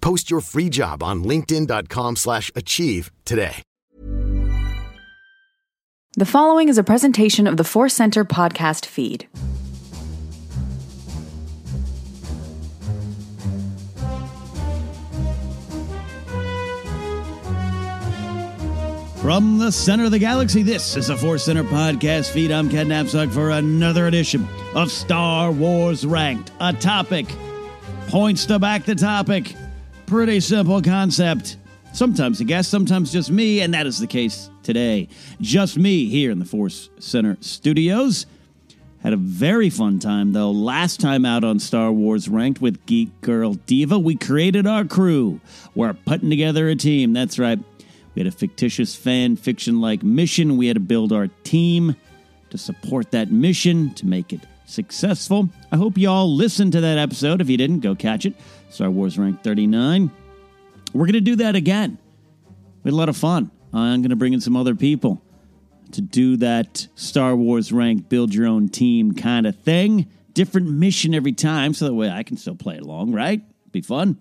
Post your free job on linkedin.com/achieve slash achieve today. The following is a presentation of the Force Center podcast feed. From the center of the galaxy, this is a Force Center podcast feed. I'm Ken Napzok for another edition of Star Wars Ranked. A topic, points to back the topic. Pretty simple concept. Sometimes a guest, sometimes just me, and that is the case today. Just me here in the Force Center studios. Had a very fun time, though. Last time out on Star Wars Ranked with Geek Girl Diva, we created our crew. We're putting together a team. That's right. We had a fictitious fan fiction like mission. We had to build our team to support that mission, to make it successful. I hope you all listened to that episode. If you didn't, go catch it. Star Wars Rank 39. We're going to do that again. We had a lot of fun. I'm going to bring in some other people to do that Star Wars rank, build your own team kind of thing. Different mission every time, so that way I can still play along, right? Be fun.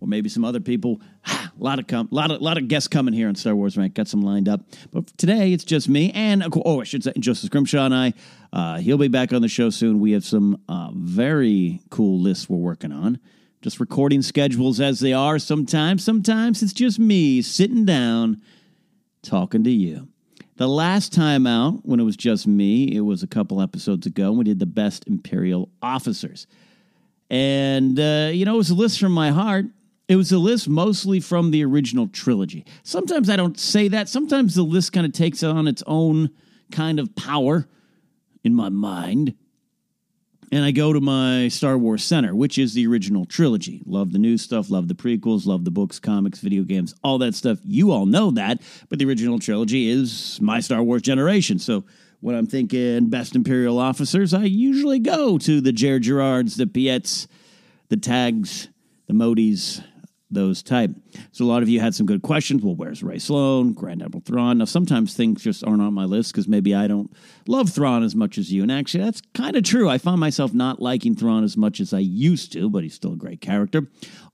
Or maybe some other people. a lot of com- lot of lot of guests coming here on Star Wars rank. Got some lined up, but today it's just me and oh, I should say Joseph Grimshaw and I. Uh, he'll be back on the show soon. We have some uh, very cool lists we're working on. Just recording schedules as they are. Sometimes, sometimes it's just me sitting down talking to you. The last time out, when it was just me, it was a couple episodes ago. and We did the best Imperial officers. And, uh, you know, it was a list from my heart. It was a list mostly from the original trilogy. Sometimes I don't say that. Sometimes the list kind of takes on its own kind of power in my mind. And I go to my Star Wars Center, which is the original trilogy. Love the new stuff, love the prequels, love the books, comics, video games, all that stuff. You all know that. But the original trilogy is my Star Wars generation. So when I'm thinking best Imperial officers, I usually go to the Jerjerrods, the Piettes, the Tagges, the Mottis, those type. So a lot of you had some good questions. Well, where's Rae Sloane, Grand Admiral Thrawn? Now, sometimes things just aren't on my list because maybe I don't love Thrawn as much as you. And actually, that's kind of true. I find myself not liking Thrawn as much as I used to, but he's still a great character.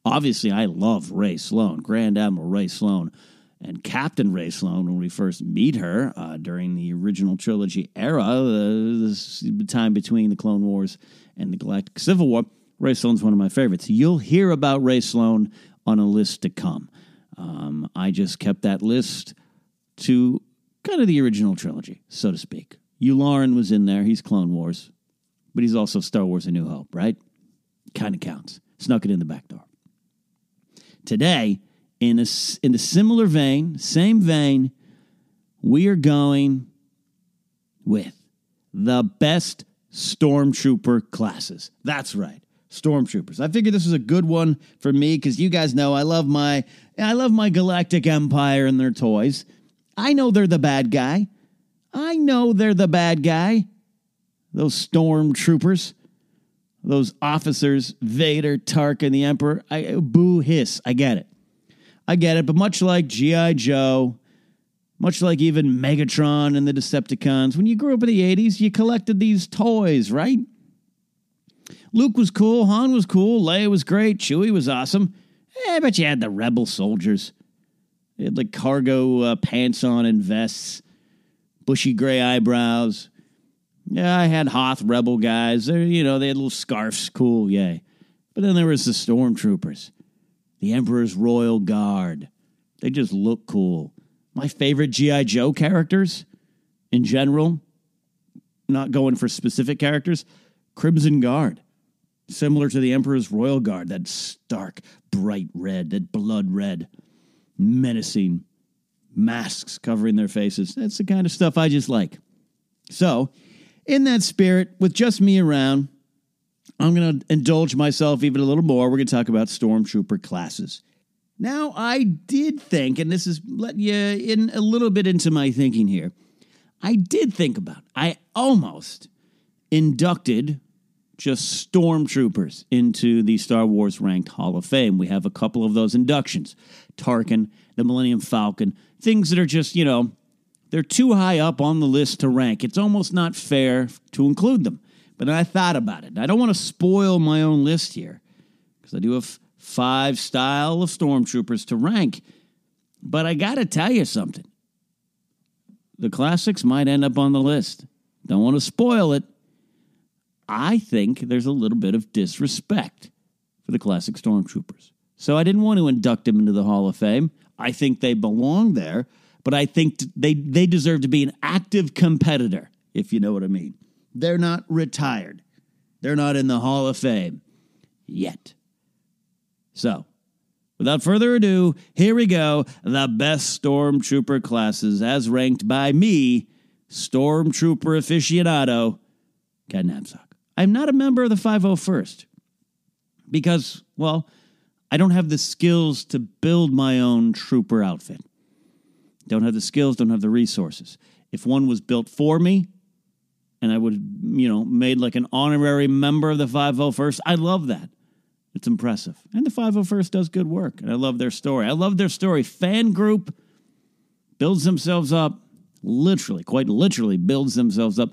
Obviously, I love Rae Sloane, Grand Admiral Rae Sloane. And Captain Rae Sloane, when we first meet her uh, during the original trilogy era, uh, the time between the Clone Wars and the Galactic Civil War, Rae Sloane's one of my favorites. You'll hear about Rae Sloane on a list to come. Um, I just kept that list to kind of the original trilogy, so to speak. Yularen was in there. He's Clone Wars, but he's also Star Wars A New Hope, right? Kind of counts. Snuck it in the back door. Today, in a, in a similar vein, same vein, we are going with the best stormtrooper classes. That's right. Stormtroopers. I figured this was a good one for me because you guys know I love my I love my Galactic Empire and their toys. I know they're the bad guy. I know they're the bad guy. Those stormtroopers, those officers, Vader, Tarkin, the Emperor. I boo hiss. I get it. I get it, but much like G.I. Joe, much like even Megatron and the Decepticons, when you grew up in the 80s, you collected these toys, right? Luke was cool, Han was cool, Leia was great, Chewie was awesome. Eh, but you had the rebel soldiers. They had like cargo uh, pants on and vests, bushy gray eyebrows. Yeah, I had Hoth rebel guys. They're, you know, they had little scarves. Cool, yay. But then there was the stormtroopers the Emperor's Royal Guard. They just look cool. My favorite G.I. Joe characters in general, not going for specific characters, Crimson Guard. Similar to the Emperor's Royal Guard, that stark, bright red, that blood red, menacing, masks covering their faces. That's the kind of stuff I just like. So, in that spirit, with just me around, I'm going to indulge myself even a little more. We're going to talk about stormtrooper classes. Now, I did think, and this is letting you in a little bit into my thinking here. I did think about, I almost inducted just stormtroopers into the Star Wars Ranked Hall of Fame. We have a couple of those inductions Tarkin, the Millennium Falcon, things that are just, you know, they're too high up on the list to rank. It's almost not fair to include them. But I thought about it. I don't want to spoil my own list here because I do have five style of stormtroopers to rank. But I got to tell you something. The classics might end up on the list. Don't want to spoil it. I think there's a little bit of disrespect for the classic stormtroopers. So I didn't want to induct them into the Hall of Fame. I think they belong there, but I think they, they deserve to be an active competitor, if you know what I mean. They're not retired. They're not in the Hall of Fame yet. So, without further ado, here we go. The best Stormtrooper classes as ranked by me, Stormtrooper aficionado, Ken Napzok. I'm not a member of the 501st because, well, I don't have the skills to build my own trooper outfit. Don't have the skills, don't have the resources. If one was built for me, and I would, you know, made like an honorary member of the 501st. I love that. It's impressive. And the 501st does good work. And I love their story. I love their story. Fan group builds themselves up, literally, quite literally builds themselves up,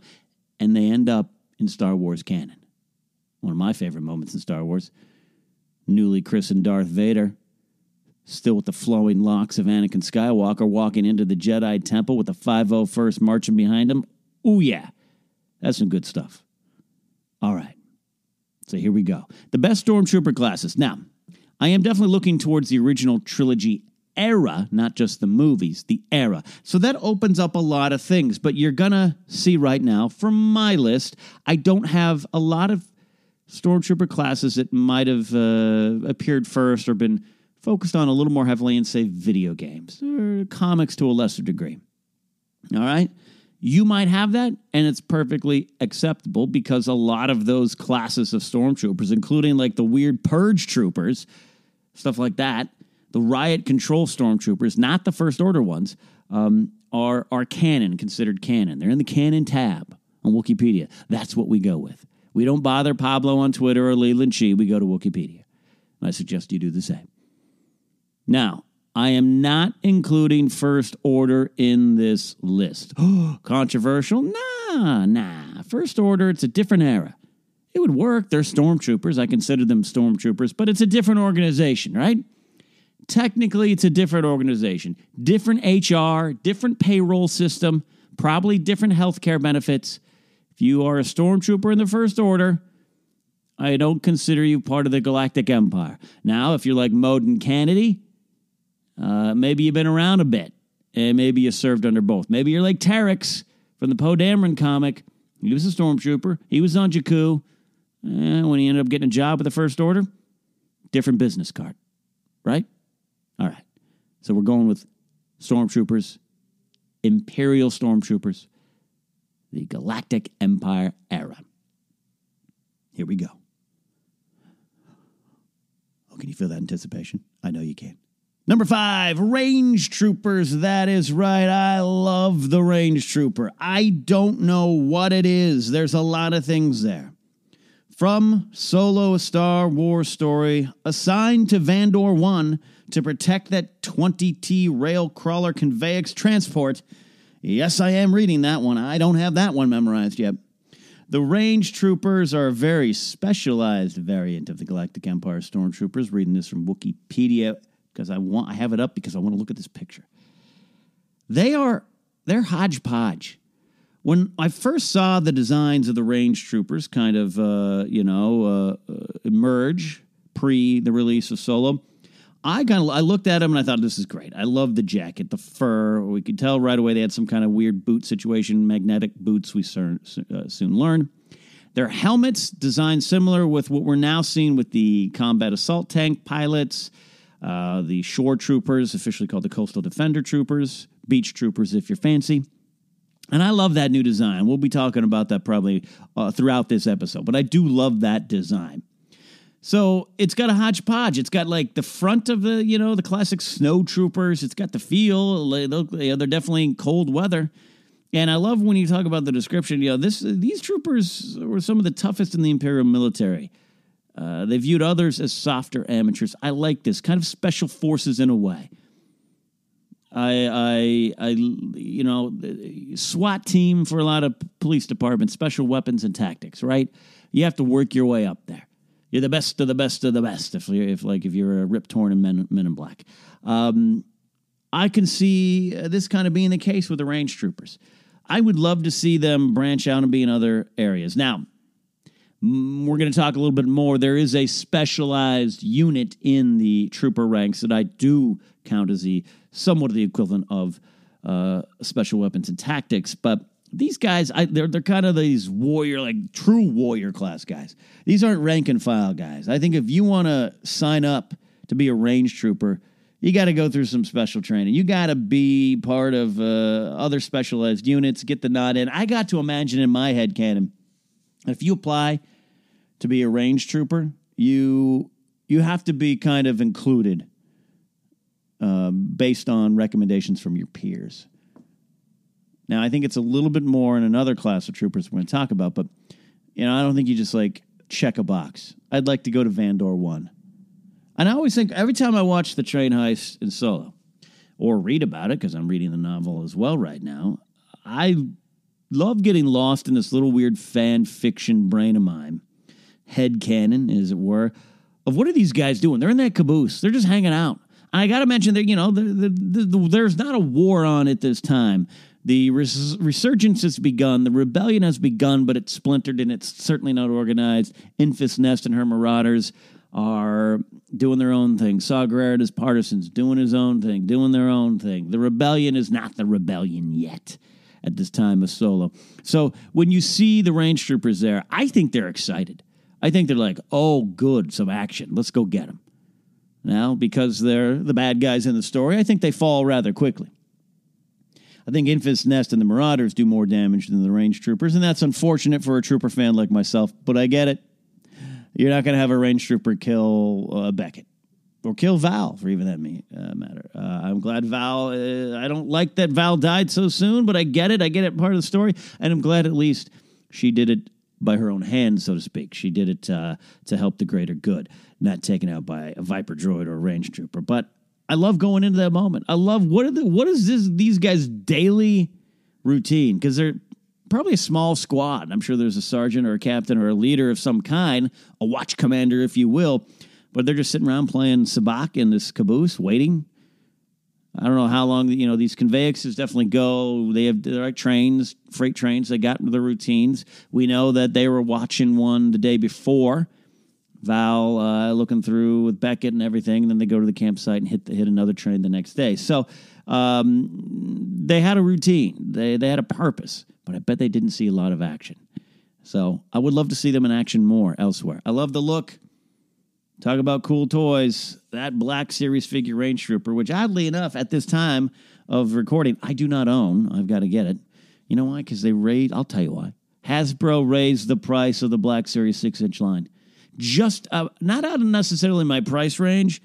and they end up in Star Wars canon. One of my favorite moments in Star Wars. Newly christened Darth Vader, still with the flowing locks of Anakin Skywalker, walking into the Jedi Temple with the 501st marching behind him. Ooh, yeah. That's some good stuff. All right. So here we go. The best Stormtrooper classes. Now, I am definitely looking towards the original trilogy era, not just the movies, the era. So that opens up a lot of things. But you're going to see right now from my list, I don't have a lot of Stormtrooper classes that might have uh, appeared first or been focused on a little more heavily in, say, video games or comics to a lesser degree. All right. You might have that, and it's perfectly acceptable because a lot of those classes of stormtroopers, including like the weird purge troopers, stuff like that, the riot control stormtroopers, not the first order ones, um, are are canon, considered canon. They're in the canon tab on Wikipedia. That's what we go with. We don't bother Pablo on Twitter or Leland Chee. We go to Wikipedia. I suggest you do the same. Now, I am not including First Order in this list. Controversial? Nah, nah. First Order, it's a different era. It would work. They're stormtroopers. I consider them stormtroopers, but it's a different organization, right? Technically, it's a different organization. Different HR, different payroll system, probably different healthcare benefits. If you are a stormtrooper in the First Order, I don't consider you part of the Galactic Empire. Now, if you're like Moden Canady, uh, maybe you've been around a bit, and maybe you served under both. Maybe you're like Terex from the Poe Dameron comic. He was a stormtrooper. He was on Jakku. And when he ended up getting a job with the First Order, different business card, right? All right. So we're going with stormtroopers, Imperial stormtroopers, the Galactic Empire era. Here we go. Oh, can you feel that anticipation? I know you can. Number five, range troopers. That is right. I love the range trooper. I don't know what it is. There's a lot of things there. From Solo, a Star Wars story, assigned to Vandor 1 to protect that 20T rail crawler conveyex transport. Yes, I am reading that one. I don't have that one memorized yet. The range troopers are a very specialized variant of the Galactic Empire stormtroopers. Reading this from Wikipedia because I want I have it up because I want to look at this picture. They are they're hodgepodge. When I first saw the designs of the range troopers kind of uh, you know uh, uh, emerge pre the release of Solo, I kind of I looked at them and I thought this is great. I love the jacket, the fur. We could tell right away they had some kind of weird boot situation, magnetic boots. We soon, uh, soon learn. Their helmets designed similar with what we're now seeing with the combat assault tank pilots uh, the shore troopers, officially called the coastal defender troopers, beach troopers if you're fancy. And I love that new design. We'll be talking about that probably uh, throughout this episode, but I do love that design. So it's got a hodgepodge. It's got like the front of the, you know, the classic snow troopers. It's got the feel. They're definitely in cold weather. And I love when you talk about the description. You know, this these troopers were some of the toughest in the Imperial military. Uh, they viewed others as softer amateurs. I like this kind of special forces in a way. I, I, I, you know, SWAT team for a lot of police departments, special weapons and tactics. Right? You have to work your way up there. You're the best of the best of the best. If you're, if like if you're a Rip Torn and Men, Men in Black, um, I can see this kind of being the case with the range troopers. I would love to see them branch out and be in other areas. Now, we're going to talk a little bit more. There is a specialized unit in the trooper ranks that I do count as the somewhat of the equivalent of uh, special weapons and tactics, but these guys, I, they're they're kind of these warrior, like true warrior class guys. These aren't rank and file guys. I think if you want to sign up to be a range trooper, you got to go through some special training. You got to be part of uh, other specialized units, get the nod in. I got to imagine in my head canon if you apply to be a range trooper, you you have to be kind of included um, based on recommendations from your peers. Now, I think it's a little bit more in another class of troopers we're going to talk about, but you know, I don't think you just like check a box. I'd like to go to Vandor one, and I always think every time I watch the train heist in Solo, or read about it because I'm reading the novel as well right now, I love getting lost in this little weird fan fiction brain of mine, head canon, as it were, of what are these guys doing? They're in that caboose. They're just hanging out. I got to mention that, you know, the, the, the, there's not a war on at this time. The res- resurgence has begun. The rebellion has begun, but it's splintered and it's certainly not organized. Enfys Nest and her marauders are doing their own thing. Saw and his partisans doing his own thing, doing their own thing. The rebellion is not the rebellion yet at this time of solo. So when you see the range troopers there, I think they're excited. I think they're like, oh, good, some action. Let's go get them. Now, because they're the bad guys in the story, I think they fall rather quickly. I think Enfys Nest and the Marauders do more damage than the range troopers, and that's unfortunate for a trooper fan like myself, but I get it. You're not going to have a range trooper kill uh, Beckett. or kill Val for even that uh, matter. Uh, I'm glad Val. Uh, I don't like that Val died so soon, but I get it. I get it. Part of the story, and I'm glad at least she did it by her own hand, so to speak. She did it uh, to help the greater good, not taken out by a Viper droid or a range trooper. But I love going into that moment. I love what are the what is this these guys' daily routine because they're probably a small squad. I'm sure there's a sergeant or a captain or a leader of some kind, a watch commander, if you will but they're just sitting around playing sabacc in this caboose, waiting. I don't know how long you know these conveyances definitely go. They have like trains, freight trains. They got into the routines. We know that they were watching one the day before. Val uh, looking through with Beckett and everything, and then they go to the campsite and hit the, hit another train the next day. So um, they had a routine. They they had a purpose, but I bet they didn't see a lot of action. So I would love to see them in action more elsewhere. I love the look. Talk about cool toys. That Black Series figure Range Trooper, which oddly enough, at this time of recording, I do not own. I've got to get it. You know why? Because they raised, I'll tell you why. Hasbro raised the price of the Black Series 6 inch line. Just uh, not out of necessarily my price range,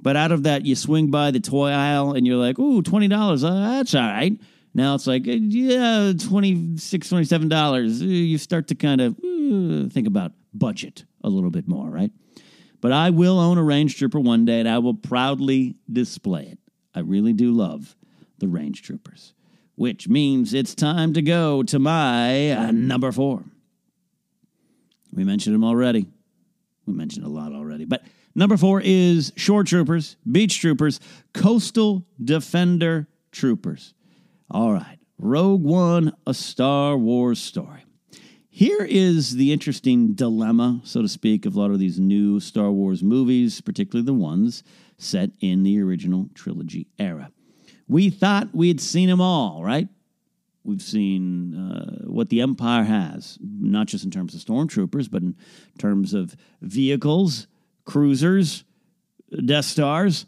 but out of that, you swing by the toy aisle and you're like, ooh, $20. Uh, that's all right. Now it's like, uh, yeah, $26, $27. Uh, you start to kind of uh, think about budget a little bit more, right? But I will own a Range Trooper one day and I will proudly display it. I really do love the Range Troopers, which means it's time to go to my uh, number four. We mentioned them already. We mentioned a lot already. But number four is Shore Troopers, Beach Troopers, Coastal Defender Troopers. All right. Rogue One, a Star Wars story. Here is the interesting dilemma, so to speak, of a lot of these new Star Wars movies, particularly the ones set in the original trilogy era. We thought we had seen them all, right? We've seen uh, what the Empire has, not just in terms of stormtroopers, but in terms of vehicles, cruisers, Death Stars.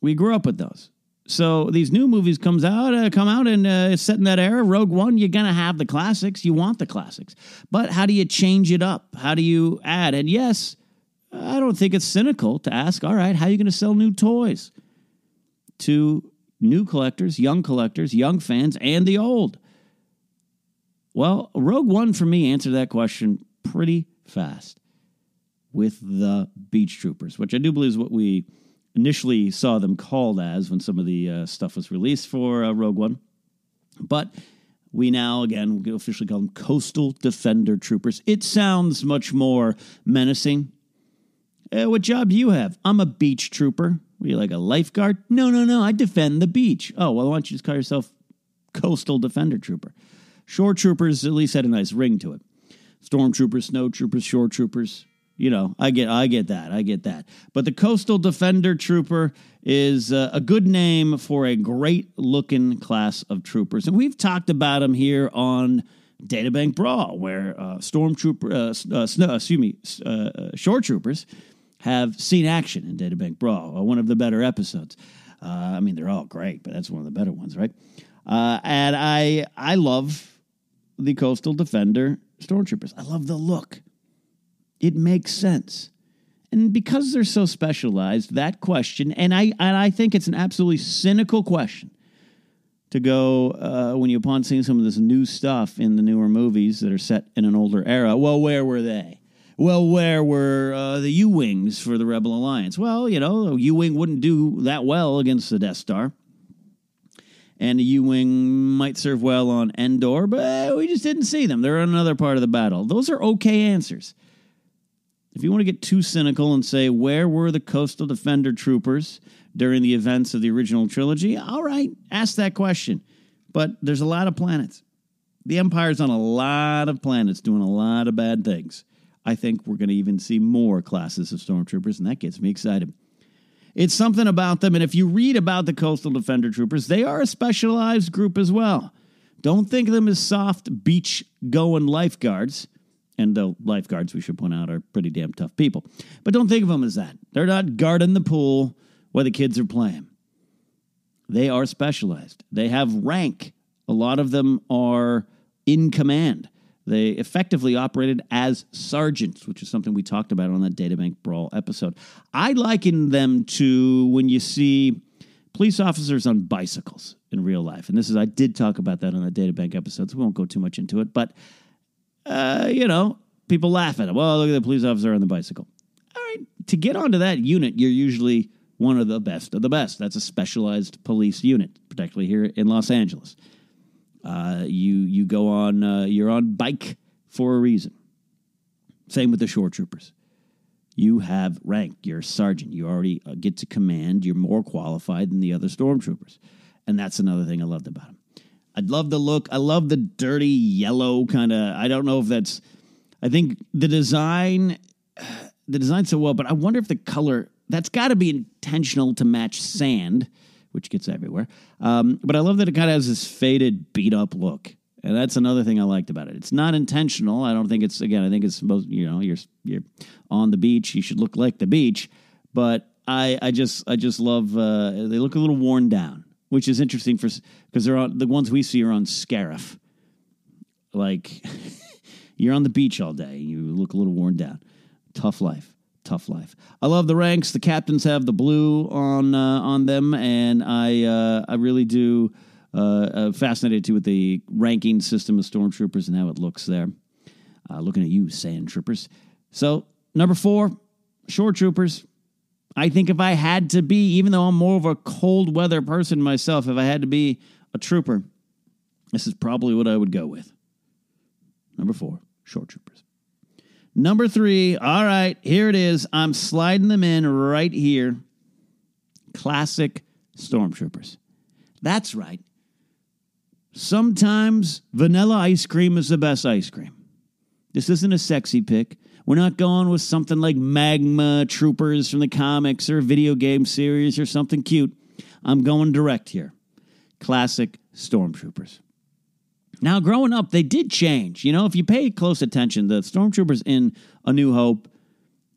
We grew up with those. So these new movies comes out, uh, come out, and uh, set in that era. Rogue One, you're gonna have the classics. You want the classics, but how do you change it up? How do you add? And yes, I don't think it's cynical to ask. All right, how are you to sell new toys to new collectors, young collectors, young fans, and the old? Well, Rogue One for me answered that question pretty fast with the Beach Troopers, which I do believe is what we initially saw them called as when some of the uh, stuff was released for uh, Rogue One. But we now, again, officially call them Coastal Defender Troopers. It sounds much more menacing. Uh, what job do you have? I'm a beach trooper. Are you like a lifeguard? No, no, no. I defend the beach. Oh, well, why don't you just call yourself Coastal Defender Trooper? Shore Troopers at least had a nice ring to it. Stormtroopers, Snow Troopers, Shore Troopers, you know, I get, I get that, I get that. But the Coastal Defender Trooper is uh, a good name for a great looking class of troopers, and we've talked about them here on Databank Brawl, where uh, stormtrooper, uh, uh, snow, excuse me, uh, uh, shore troopers have seen action in Databank Brawl, uh, one of the better episodes. I mean, they're all great, but that's one of the better ones, right? and I, I love the Coastal Defender Stormtroopers. I love the look. It makes sense. And because they're so specialized, that question, and I, and I think it's an absolutely cynical question to go uh, when you upon seeing some of this new stuff in the newer movies that are set in an older era. Well, where were they? Well, where were uh, the U wings for the Rebel Alliance? Well, you know, U wing wouldn't do that well against the Death Star, and the U wing might serve well on Endor, but we just didn't see them. They're another part of the battle. Those are okay answers. If you want to get too cynical and say, where were the Coastal Defender troopers during the events of the original trilogy? All right, ask that question. But there's a lot of planets. The Empire's on a lot of planets doing a lot of bad things. I think we're going to even see more classes of stormtroopers, and that gets me excited. It's something about them, and if you read about the Coastal Defender troopers, they are a specialized group as well. Don't think of them as soft beach going lifeguards. And the lifeguards, we should point out, are pretty damn tough people. But don't think of them as that. They're not guarding the pool while the kids are playing. They are specialized, they have rank. A lot of them are in command. They effectively operated as sergeants, which is something we talked about on that Databank Brawl episode. I liken them to when you see police officers on bicycles in real life. And this is, I did talk about that on the Databank episode, so we won't go too much into it. But, uh, you know, people laugh at it. Well, look at the police officer on the bicycle. All right, to get onto that unit, you're usually one of the best of the best. That's a specialized police unit, particularly here in Los Angeles. Uh, you you go on uh, you're on bike for a reason. Same with the shore troopers. You have rank. You're a sergeant. You already uh, get to command. You're more qualified than the other stormtroopers, and that's another thing I loved about them. I love the look. I love the dirty yellow kind of. I don't know if that's. I think the design, the design so well, but I wonder if the color that's got to be intentional to match sand which gets everywhere. Um, but I love that it kind of has this faded, beat up look. And that's another thing I liked about it. It's not intentional. I don't think it's again. I think it's supposed. You know, you're you're on the beach. You should look like the beach. But I I just I just love. Uh, they look a little worn down, which is interesting for because they're on the ones we see are on Scarif. Like you're on the beach all day. You look a little worn down. Tough life tough life. I love the ranks. The captains have the blue on uh, on them, and I uh, I really do uh, uh fascinated too with the ranking system of stormtroopers and how it looks there. Uh, looking at you, sand troopers. So number four, shore troopers. I think if I had to be, even though I'm more of a cold weather person myself, if I had to be a trooper, this is probably what I would go with. Number four, shore troopers. Number three, all right, here it is. I'm sliding them in right here. Classic Stormtroopers. That's right. Sometimes vanilla ice cream is the best ice cream. This isn't a sexy pick. We're not going with something like Magma Troopers from the comics or video game series or something cute. I'm going direct here. Classic Stormtroopers. Now, growing up, they did change. You know, if you pay close attention, the stormtroopers in A New Hope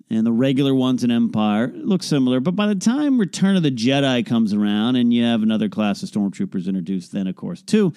and the regular ones in Empire look similar. But by the time Return of the Jedi comes around and you have another class of stormtroopers introduced, then, of course, too.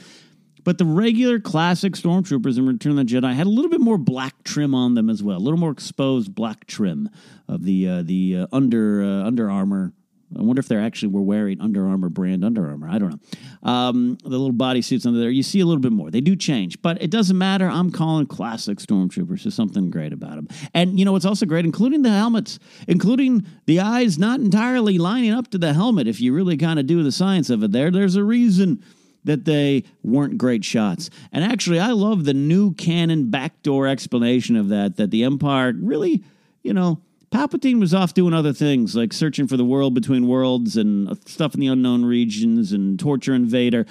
But the regular classic stormtroopers in Return of the Jedi had a little bit more black trim on them as well, a little more exposed black trim of the uh, the uh, under uh, under armor I wonder if they're actually were wearing Under Armour brand Under Armour. I don't know. Um, the little body suits under there, you see a little bit more. They do change, but it doesn't matter. I'm calling classic Stormtroopers. There's something great about them. And you know what's also great, including the helmets, including the eyes not entirely lining up to the helmet. If you really kind of do the science of it, there, there's a reason that they weren't great shots. And actually, I love the new canon backdoor explanation of that. That the Empire really, you know Palpatine was off doing other things, like searching for the world between worlds and uh, stuff in the unknown regions and torture Vader.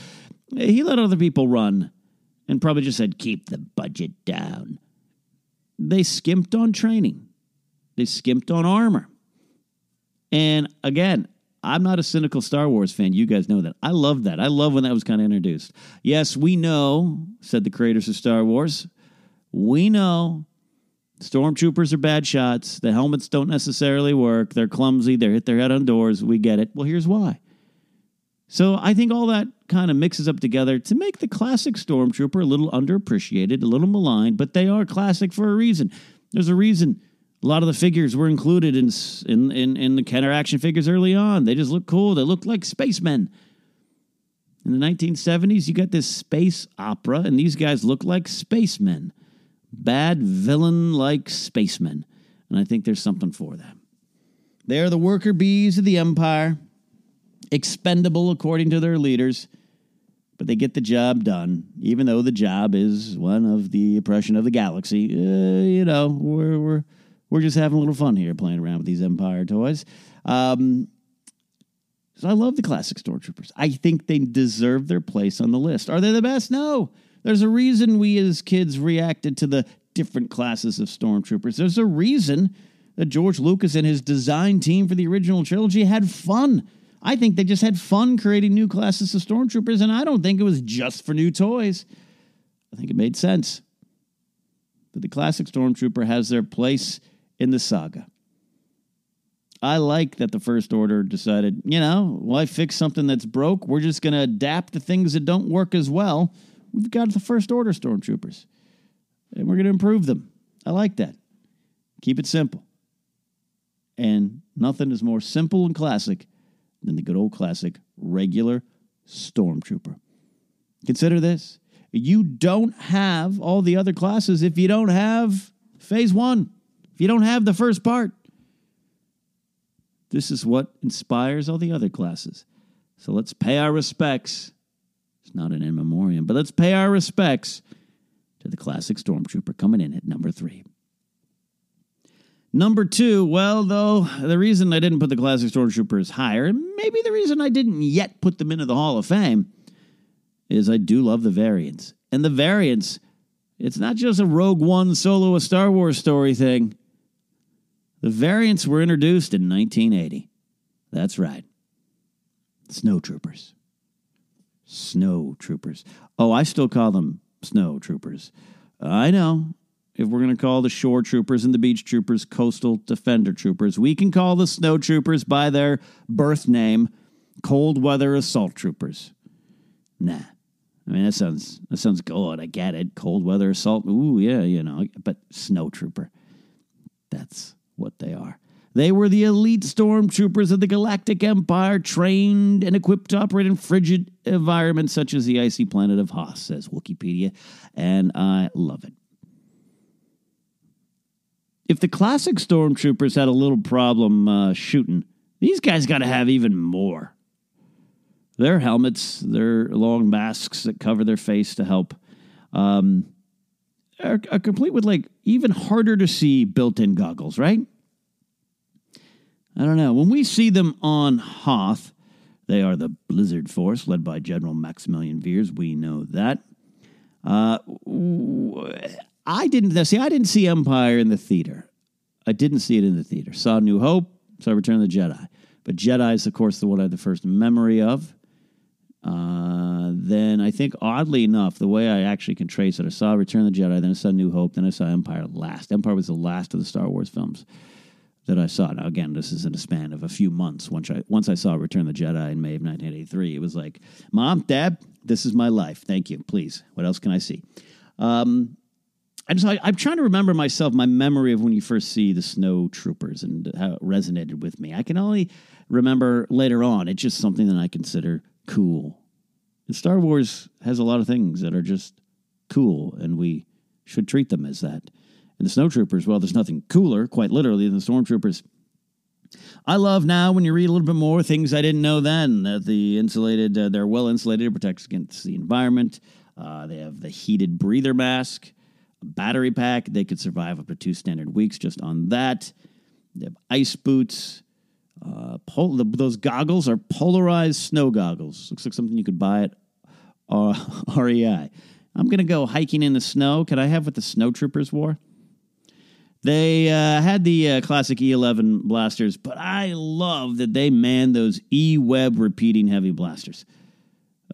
He let other people run and probably just said, keep the budget down. They skimped on training, they skimped on armor. And again, I'm not a cynical Star Wars fan. You guys know that. I love that. I love when that was kind of introduced. Yes, we know, said the creators of Star Wars, we know Stormtroopers are bad shots. The helmets don't necessarily work. They're clumsy. They hit their head on doors. We get it. Well, here's why. So I think all that kind of mixes up together to make the classic Stormtrooper a little underappreciated, a little maligned, but they are classic for a reason. There's a reason a lot of the figures were included in in in, in the Kenner action figures early on. They just look cool. They look like spacemen. In the 1970s, you got this space opera, and these guys look like spacemen bad villain like spacemen. And I think there's something for that. They are the worker bees of the Empire, expendable according to their leaders, but they get the job done, even though the job is one of the oppression of the galaxy. Uh, you know, we're, we're, we're just having a little fun here playing around with these Empire toys. Um, so I love the classic Stormtroopers. I think they deserve their place on the list. Are they the best? No. There's a reason we as kids reacted to the different classes of stormtroopers. There's a reason that George Lucas and his design team for the original trilogy had fun. I think they just had fun creating new classes of stormtroopers, and I don't think it was just for new toys. I think it made sense. But the classic stormtrooper has their place in the saga. I like that the First Order decided, you know, why fix something that's broke? We're just going to adapt the things that don't work as well we've got the First Order stormtroopers. and we're going to improve them. I like that. Keep it simple. And nothing is more simple and classic than the good old classic regular Stormtrooper. Consider this you don't have all the other classes if you don't have phase one, if you don't have the first part. This is what inspires all the other classes. So let's pay our respects. It's not an in memoriam, but let's pay our respects to the classic Stormtrooper coming in at number three. Number two, well, though, the reason I didn't put the classic Stormtroopers higher, and maybe the reason I didn't yet put them into the Hall of Fame, is I do love the variants. And the variants, it's not just a Rogue One solo a Star Wars story thing. The variants were introduced in 1980. That's right. Snow troopers. Snow troopers. Oh, I still call them snow troopers. I know. If we're going to call the shore troopers and the beach troopers coastal defender troopers, we can call the snow troopers by their birth name cold weather assault troopers. Nah. I mean, that sounds that sounds good. I get it. Cold weather assault. Ooh, yeah, you know. But snow trooper. That's what they are. They were the elite stormtroopers of the Galactic Empire, trained and equipped to operate in frigid environments such as the icy planet of Hoth, says Wikipedia, and I love it. If the classic stormtroopers had a little problem uh, shooting, these guys got to have even more. Their helmets, their long masks that cover their face to help, um, are, are complete with like even harder to see built in goggles, right? I don't know. When we see them on Hoth, they are the Blizzard Force, led by General Maximilian Veers. We know that. Uh, I didn't see. I didn't see Empire in the theater. I didn't see it in the theater. Saw New Hope. Saw Return of the Jedi. But Jedi is, of course, the one I had the first memory of. Uh, then I think, oddly enough, the way I actually can trace it, I saw Return of the Jedi, then I saw New Hope, then I saw Empire last. Empire was the last of the Star Wars films that I saw. Now, again, this is in a span of a few months. Once I once I saw Return the Jedi in May of 1983, it was like, Mom, Dad, this is my life. Thank you. Please, what else can I see? Um, I'm just, I'm trying to remember myself, my memory of when you first see the Snow Troopers and how it resonated with me. I can only remember later on. It's just something that I consider cool. And Star Wars has a lot of things that are just cool, and we should treat them as that. And the snowtroopers, well, there's nothing cooler, quite literally, than the stormtroopers. I love now when you read a little bit more things I didn't know then that the insulated, uh, they're well insulated, it protects against the environment. Uh, they have the heated breather mask, a battery pack. They could survive up to two standard weeks just on that. They have ice boots. Uh, pol- the, those goggles are polarized snow goggles. Looks like something you could buy at REI. I'm to go hiking in the snow. Could I have what the snowtroopers wore? They uh, had the uh, classic E11 blasters, but I love that they manned those E Web repeating heavy blasters,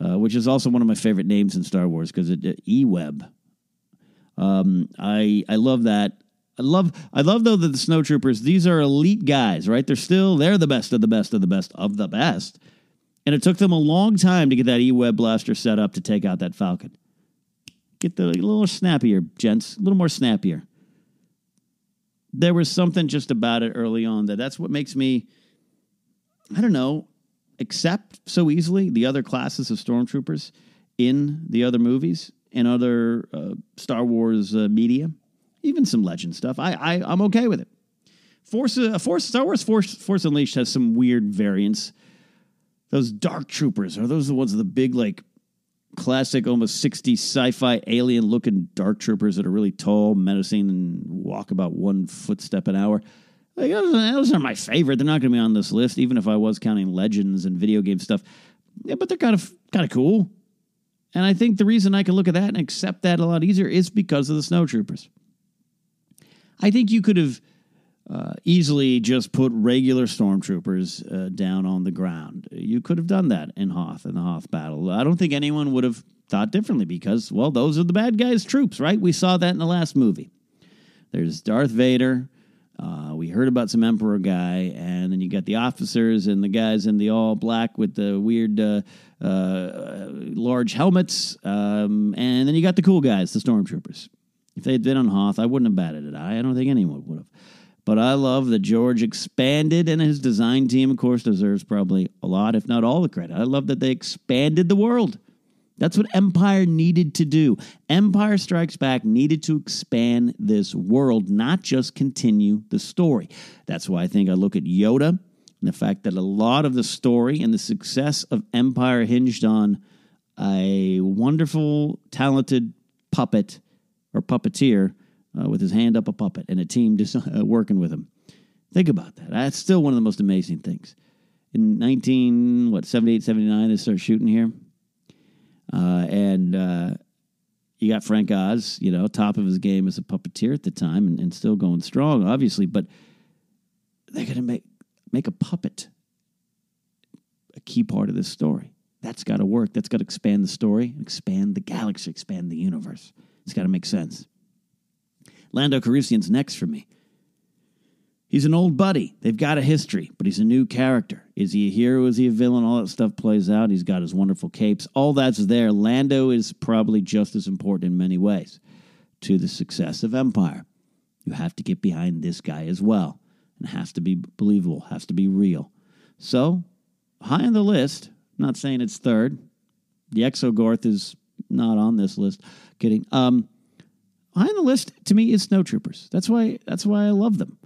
uh, which is also one of my favorite names in Star Wars because it E Web. Um, I I love that. I love I love though that the snowtroopers these are elite guys, right? They're still they're the best of the best of the best of the best, and it took them a long time to get that E Web blaster set up to take out that Falcon. Get the a little snappier, gents, a little more snappier there was something just about it early on that that's what makes me i don't know accept so easily the other classes of stormtroopers in the other movies and other uh, star wars uh, media even some legend stuff. I, I i'm okay with it. Force uh, force star wars force force unleashed has some weird variants. Those dark troopers are those the ones with the big like classic, almost 60s sci fi alien looking dark troopers that are really tall, menacing, and walk about one footstep an hour. Like, those, those are my favorite. They're not going to be on this list, even if I was counting legends and video game stuff. Yeah, but they're kind of kind of cool. And I think the reason I can look at that and accept that a lot easier is because of the snow troopers. I think you could have uh, easily just put regular stormtroopers uh, down on the ground. You could have done that in Hoth, in the Hoth battle. I don't think anyone would have thought differently because, well, those are the bad guys' troops, right? We saw that in the last movie. There's Darth Vader. Uh, we heard about some Emperor guy, and then you got the officers and the guys in the all black with the weird uh, uh, large helmets, um, and then you got the cool guys, the stormtroopers. If they had been on Hoth, I wouldn't have batted an eye. I don't think anyone would have. But I love that George expanded, and his design team, of course, deserves probably a lot, if not all the credit. I love that they expanded the world. That's what Empire needed to do. Empire Strikes Back needed to expand this world, not just continue the story. That's why I think I look at Yoda and the fact that a lot of the story and the success of Empire hinged on a wonderful, talented puppet or puppeteer uh, with his hand up a puppet and a team just uh, working with him. Think about that. That's still one of the most amazing things. In 19, what, 78, 79, they start shooting here. Uh, and uh, you got Frank Oz, you know, top of his game as a puppeteer at the time and, and still going strong, obviously. But they're going to make, make a puppet a key part of this story. That's got to work. That's got to expand the story, expand the galaxy, expand the universe. It's got to make sense. Lando Calrissian's next for me. He's an old buddy. They've got a history, but he's a new character. Is he a hero? Is he a villain? All that stuff plays out. He's got his wonderful capes. All that's there. Lando is probably just as important in many ways to the success of Empire. You have to get behind this guy as well. And has to be believable, has to be real. So, high on the list, not saying it's third. The Exogorth is not on this list. Kidding. Um, high on the list to me is snowtroopers. That's why that's why I love them.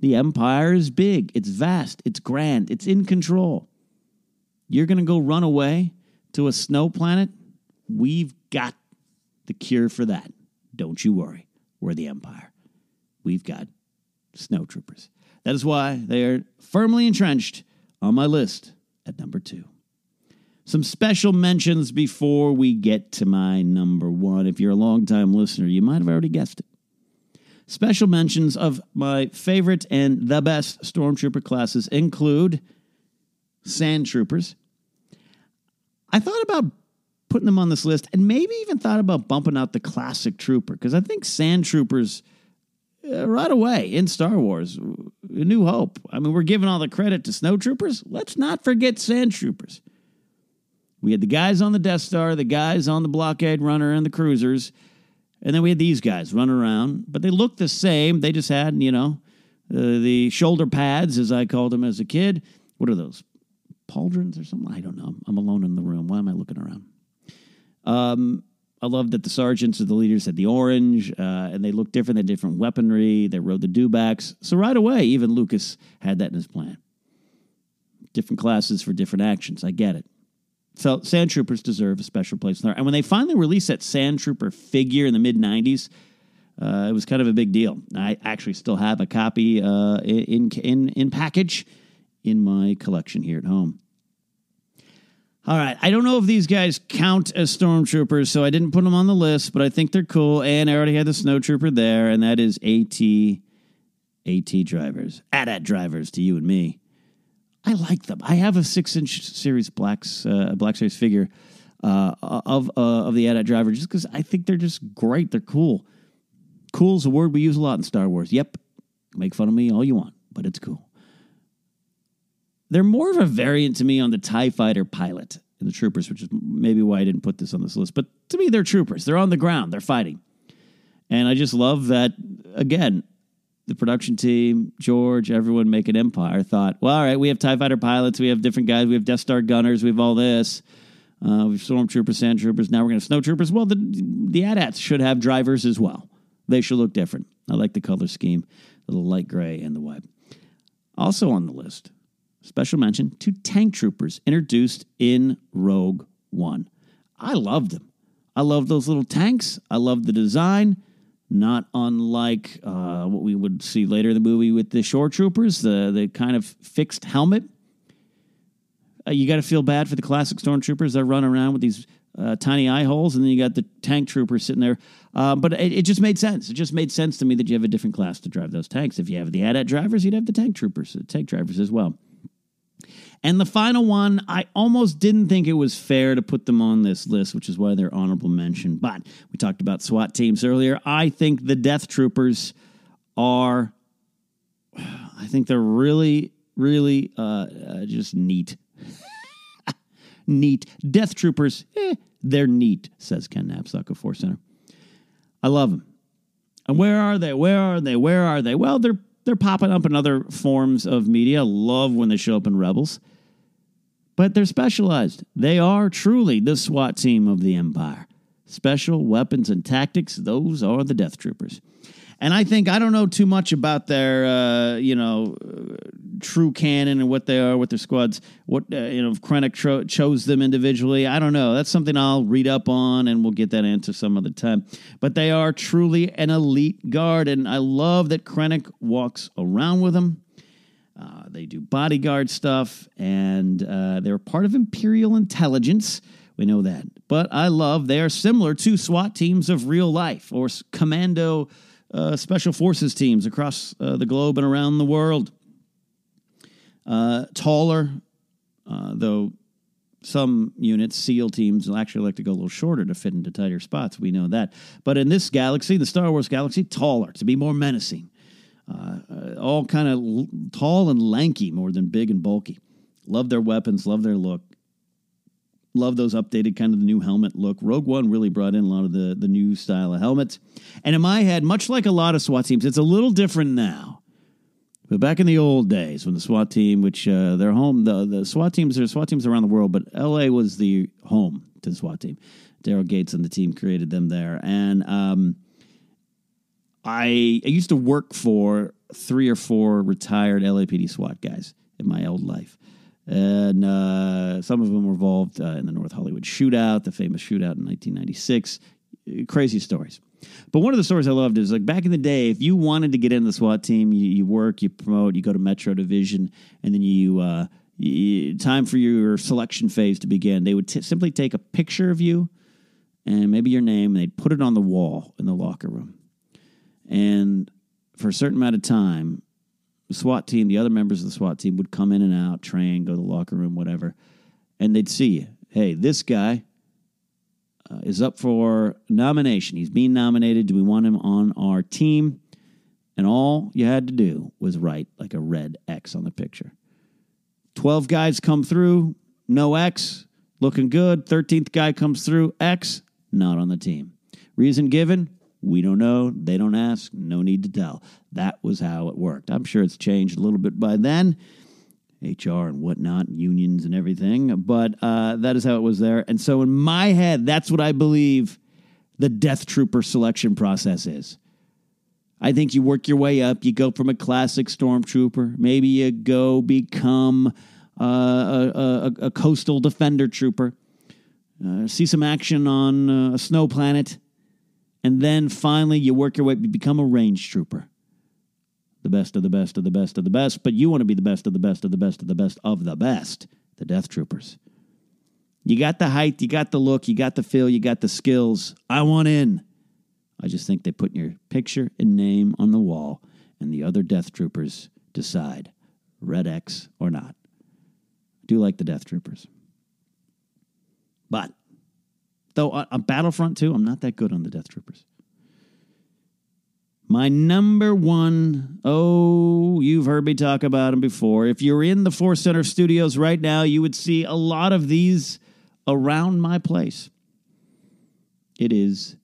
The empire is big, it's vast, it's grand, it's in control. You're going to go run away to a snow planet? We've got the cure for that. Don't you worry. We're the empire. We've got snowtroopers. That is why they are firmly entrenched on my list at number 2. Some special mentions before we get to my number one. If you're a longtime listener, you might have already guessed it. Special mentions of my favorite and the best Stormtrooper classes include Sand Troopers. I thought about putting them on this list and maybe even thought about bumping out the classic Trooper because I think Sand Troopers uh, right away in Star Wars, A New Hope. I mean, we're giving all the credit to Snow Troopers. Let's not forget Sand Troopers. We had the guys on the Death Star, the guys on the blockade runner and the cruisers, and then we had these guys running around. But they looked the same. They just had, you know, uh, the shoulder pads, as I called them as a kid. What are those? Pauldrons or something? I don't know. I'm alone in the room. Why am I looking around? Um, I love that the sergeants or the leaders had the orange, uh, and they looked different. They had different weaponry. They rode the dewbacks. So right away, even Lucas had that in his plan. Different classes for different actions. I get it. So Sand Troopers deserve a special place in there. And when they finally released that Sand Trooper figure in the mid '90s, uh, it was kind of a big deal. I actually still have a copy uh, in in in package in my collection here at home. All right, I don't know if these guys count as stormtroopers, so I didn't put them on the list, but I think they're cool. And I already had the snowtrooper there, and that is AT AT drivers, AT-AT drivers to you and me. I like them. I have a six-inch series blacks uh, Black Series figure uh, of uh, of the AT-AT driver just because I think they're just great. They're cool. Cool is a word we use a lot in Star Wars. Yep, make fun of me all you want, but it's cool. They're more of a variant to me on the TIE fighter pilot and the troopers, which is maybe why I didn't put this on this list. But to me, they're troopers. They're on the ground. They're fighting. And I just love that, again, the production team, George, everyone making Empire thought, well, all right, we have TIE fighter pilots, we have different guys, we have Death Star gunners, we have all this. Uh, we've stormtroopers, sand troopers. Now we're going to snow troopers. Well, the the AT-ATs should have drivers as well. They should look different. I like the color scheme, the light gray and the white. Also on the list, special mention to tank troopers introduced in Rogue One. I loved them. I love those little tanks. I love the design not unlike uh, what we would see later in the movie with the shore troopers, the the kind of fixed helmet. Uh, you got to feel bad for the classic stormtroopers that run around with these uh, tiny eye holes, and then you got the tank troopers sitting there. Uh, but it, it, just made sense. It just made sense to me that you have a different class to drive those tanks. If you have the AT-AT drivers, you'd have the tank troopers, the tank drivers as well. And the final one, I almost didn't think it was fair to put them on this list, which is why they're honorable mention. But we talked about SWAT teams earlier. I think the Death Troopers are, I think they're really, really uh, uh, just neat. neat. Death Troopers, eh, they're neat, says Ken Napzok of Force Center. I love them. And where are they? Where are they? Where are they? Well, they're they're popping up in other forms of media. love when they show up in Rebels. But they're specialized. They are truly the SWAT team of the Empire. Special weapons and tactics, those are the Death Troopers. And I think I don't know too much about their, uh, you know, true canon and what they are with their squads. What uh, you know, if Krennic tro- chose them individually, I don't know. That's something I'll read up on, and we'll get that answer some other time. But they are truly an elite guard, and I love that Krennic walks around with them. Uh, they do bodyguard stuff, and uh, they're part of Imperial intelligence. We know that. But I love they are similar to SWAT teams of real life or commando uh, special forces teams across uh, the globe and around the world. Uh, taller, uh, though some units, SEAL teams, will actually like to go a little shorter to fit into tighter spots. We know that. But in this galaxy, the Star Wars galaxy, taller, to be more menacing. Uh, all kind of l- tall and lanky more than big and bulky. Love their weapons, love their look. Love those updated kind of the new helmet look. Rogue One really brought in a lot of the, the new style of helmets. And in my head, much like a lot of SWAT teams, it's a little different now. But back in the old days, when the SWAT team, which uh, their home, the, the SWAT teams, there's SWAT teams around the world, but LA was the home to the SWAT team. Daryl Gates and the team created them there. And um, I, I used to work for three or four retired LAPD SWAT guys in my old life and uh, some of them were involved uh, in the North Hollywood shootout, the famous shootout in 1996. Crazy stories. But one of the stories I loved is like back in the day, if you wanted to get in the SWAT team, you, you work, you promote, you go to Metro Division, and then you, uh, you time for your selection phase to begin. They would t- simply take a picture of you and maybe your name, and they'd put it on the wall in the locker room. And for a certain amount of time, SWAT team, the other members of the SWAT team would come in and out, train, go to the locker room, whatever, and they'd see. Hey, this guy uh, is up for nomination. He's being nominated. Do we want him on our team? And all you had to do was write like a red X on the picture. 12 guys come through, no X, looking good. 13th guy comes through, X, not on the team. Reason given, we don't know. They don't ask. No need to tell. That was how it worked. I'm sure it's changed a little bit by then. HR and whatnot, unions and everything. But uh, that is how it was there. And so in my head, that's what I believe the Death Trooper selection process is. I think you work your way up. You go from a classic stormtrooper. Maybe you go become uh, a, a, a, coastal defender trooper. Uh, see some action on uh, a snow planet and then finally, you work your way, you become a range trooper. The best of the best of the best of the best, but you want to be the best of the best of the best of the best of the best, the Death Troopers. You got the height, you got the look, you got the feel, you got the skills. I want in. I just think they put your picture and name on the wall, and the other Death Troopers decide red X or not. I do like the Death Troopers. But Though on Battlefront 2, I'm not that good on the Death Troopers. My number one, oh, you've heard me talk about them before. If you're in the Force Center studios right now, you would see a lot of these around my place. It is,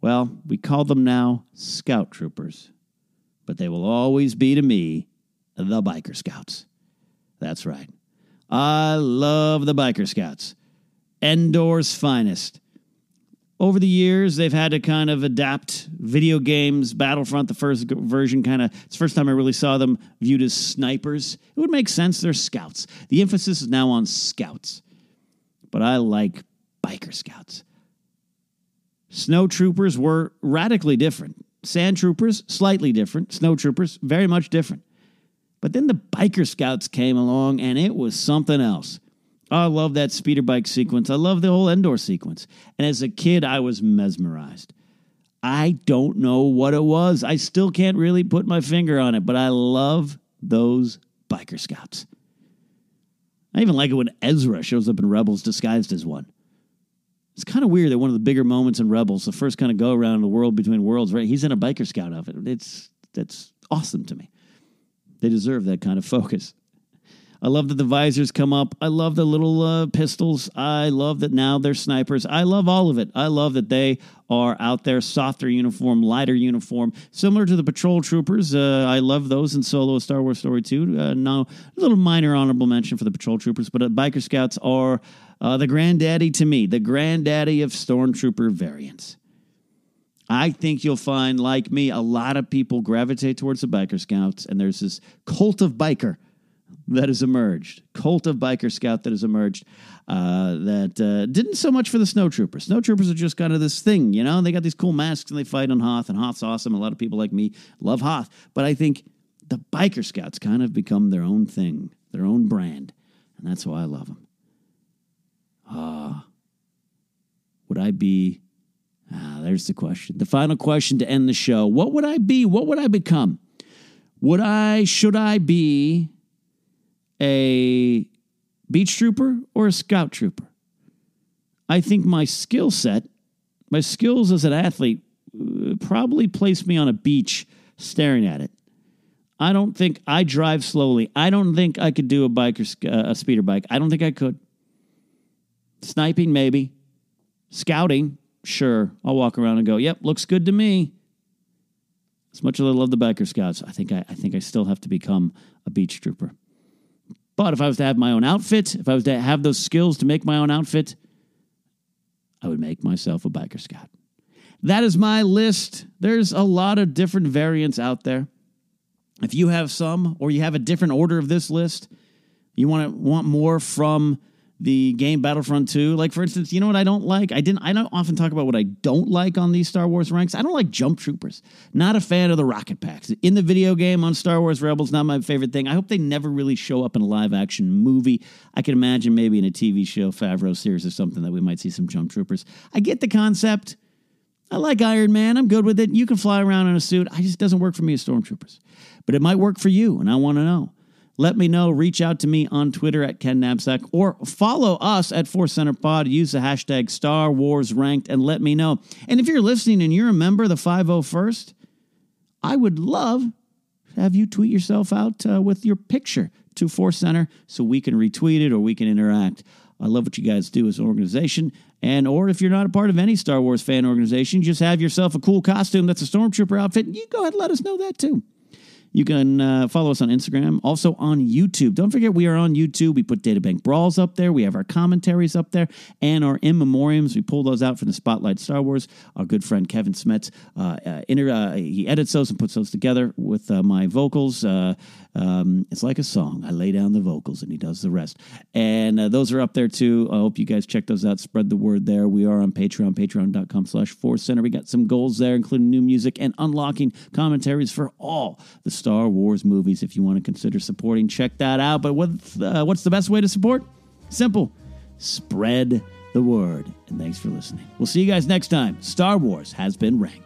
well, we call them now Scout Troopers, but they will always be to me the Biker Scouts. That's right. I love the Biker Scouts. Endor's finest. Over the years, they've had to kind of adapt video games. Battlefront, the first version, kind of, it's the first time I really saw them viewed as snipers. It would make sense. They're scouts. The emphasis is now on scouts. But I like biker scouts. Snow troopers were radically different. Sand troopers, slightly different. Snow troopers, very much different. But then the biker scouts came along and it was something else. I love that speeder bike sequence. I love the whole Endor sequence. And as a kid, I was mesmerized. I don't know what it was. I still can't really put my finger on it, but I love those biker scouts. I even like it when Ezra shows up in Rebels disguised as one. It's kind of weird that one of the bigger moments in Rebels, the first kind of go around the world between worlds, right? He's in a biker scout outfit. It's that's awesome to me. They deserve that kind of focus. I love that the visors come up. I love the little uh, pistols. I love that now they're snipers. I love all of it. I love that they are out there, softer uniform, lighter uniform, similar to the patrol troopers. Uh, I love those in Solo Star Wars Story 2. Uh, now, a little minor honorable mention for the patrol troopers, but uh, biker scouts are uh, the granddaddy to me, the granddaddy of stormtrooper variants. I think you'll find, like me, a lot of people gravitate towards the biker scouts, and there's this cult of biker that has emerged, cult of biker scout that has emerged. Uh, that uh, didn't so much for the snow troopers. Snow troopers are just kind of this thing, you know. They got these cool masks and they fight on Hoth, and Hoth's awesome. A lot of people like me love Hoth, but I think the biker scouts kind of become their own thing, their own brand, and that's why I love them. Ah, uh, would I be? Ah, there's the question. The final question to end the show: What would I be? What would I become? Would I? Should I be? A beach trooper or a scout trooper. I think my skill set, my skills as an athlete, uh, probably place me on a beach staring at it. I don't think I drive slowly. I don't think I could do a bike or uh, a speeder bike. I don't think I could. Sniping, maybe. Scouting, sure. I'll walk around and go, "Yep, looks good to me." As much as I love the biker scouts, I think I, I think I still have to become a beach trooper. But if I was to have my own outfit, if I was to have those skills to make my own outfit, I would make myself a biker scout. That is my list. There's a lot of different variants out there. If you have some or you have a different order of this list, you want to want more from the game Battlefront 2. Like for instance, you know what I don't like? I didn't I don't often talk about what I don't like on these Star Wars ranks. I don't like jump troopers. Not a fan of the rocket packs. In the video game on Star Wars Rebels, not my favorite thing. I hope they never really show up in a live action movie. I can imagine maybe in a TV show, Favreau series or something that we might see some jump troopers. I get the concept. I like Iron Man. I'm good with it. You can fly around in a suit. I just doesn't work for me as stormtroopers. But it might work for you, and I want to know. Let me know. Reach out to me on Twitter at Ken Napzok or follow us at Force Center Pod. Use the hashtag Star Wars Ranked and let me know. And if you're listening and you're a member of the 501st, I would love to have you tweet yourself out uh, with your picture to Force Center so we can retweet it or we can interact. I love what you guys do as an organization. And or if you're not a part of any Star Wars fan organization, just have yourself a cool costume that's a stormtrooper outfit. You go ahead and let us know that too. You can uh, follow us on Instagram, also on YouTube. Don't forget, we are on YouTube. We put Databank Brawls up there. We have our commentaries up there and our in memoriams. We pull those out from the Spotlight Star Wars. Our good friend Kevin Smets, uh, uh, inter, uh, he edits those and puts those together with uh, my vocals. Uh, um, it's like a song. I lay down the vocals and he does the rest. And those are up there too. I hope you guys check those out. Spread the word there. We are on Patreon, patreon.com slash Force Center. We got some goals there, including new music and unlocking commentaries for all the Star Wars movies. If you want to consider supporting, check that out. But what's, uh, what's the best way to support? Simple. Spread the word. And thanks for listening. We'll see you guys next time. Star Wars has been ranked.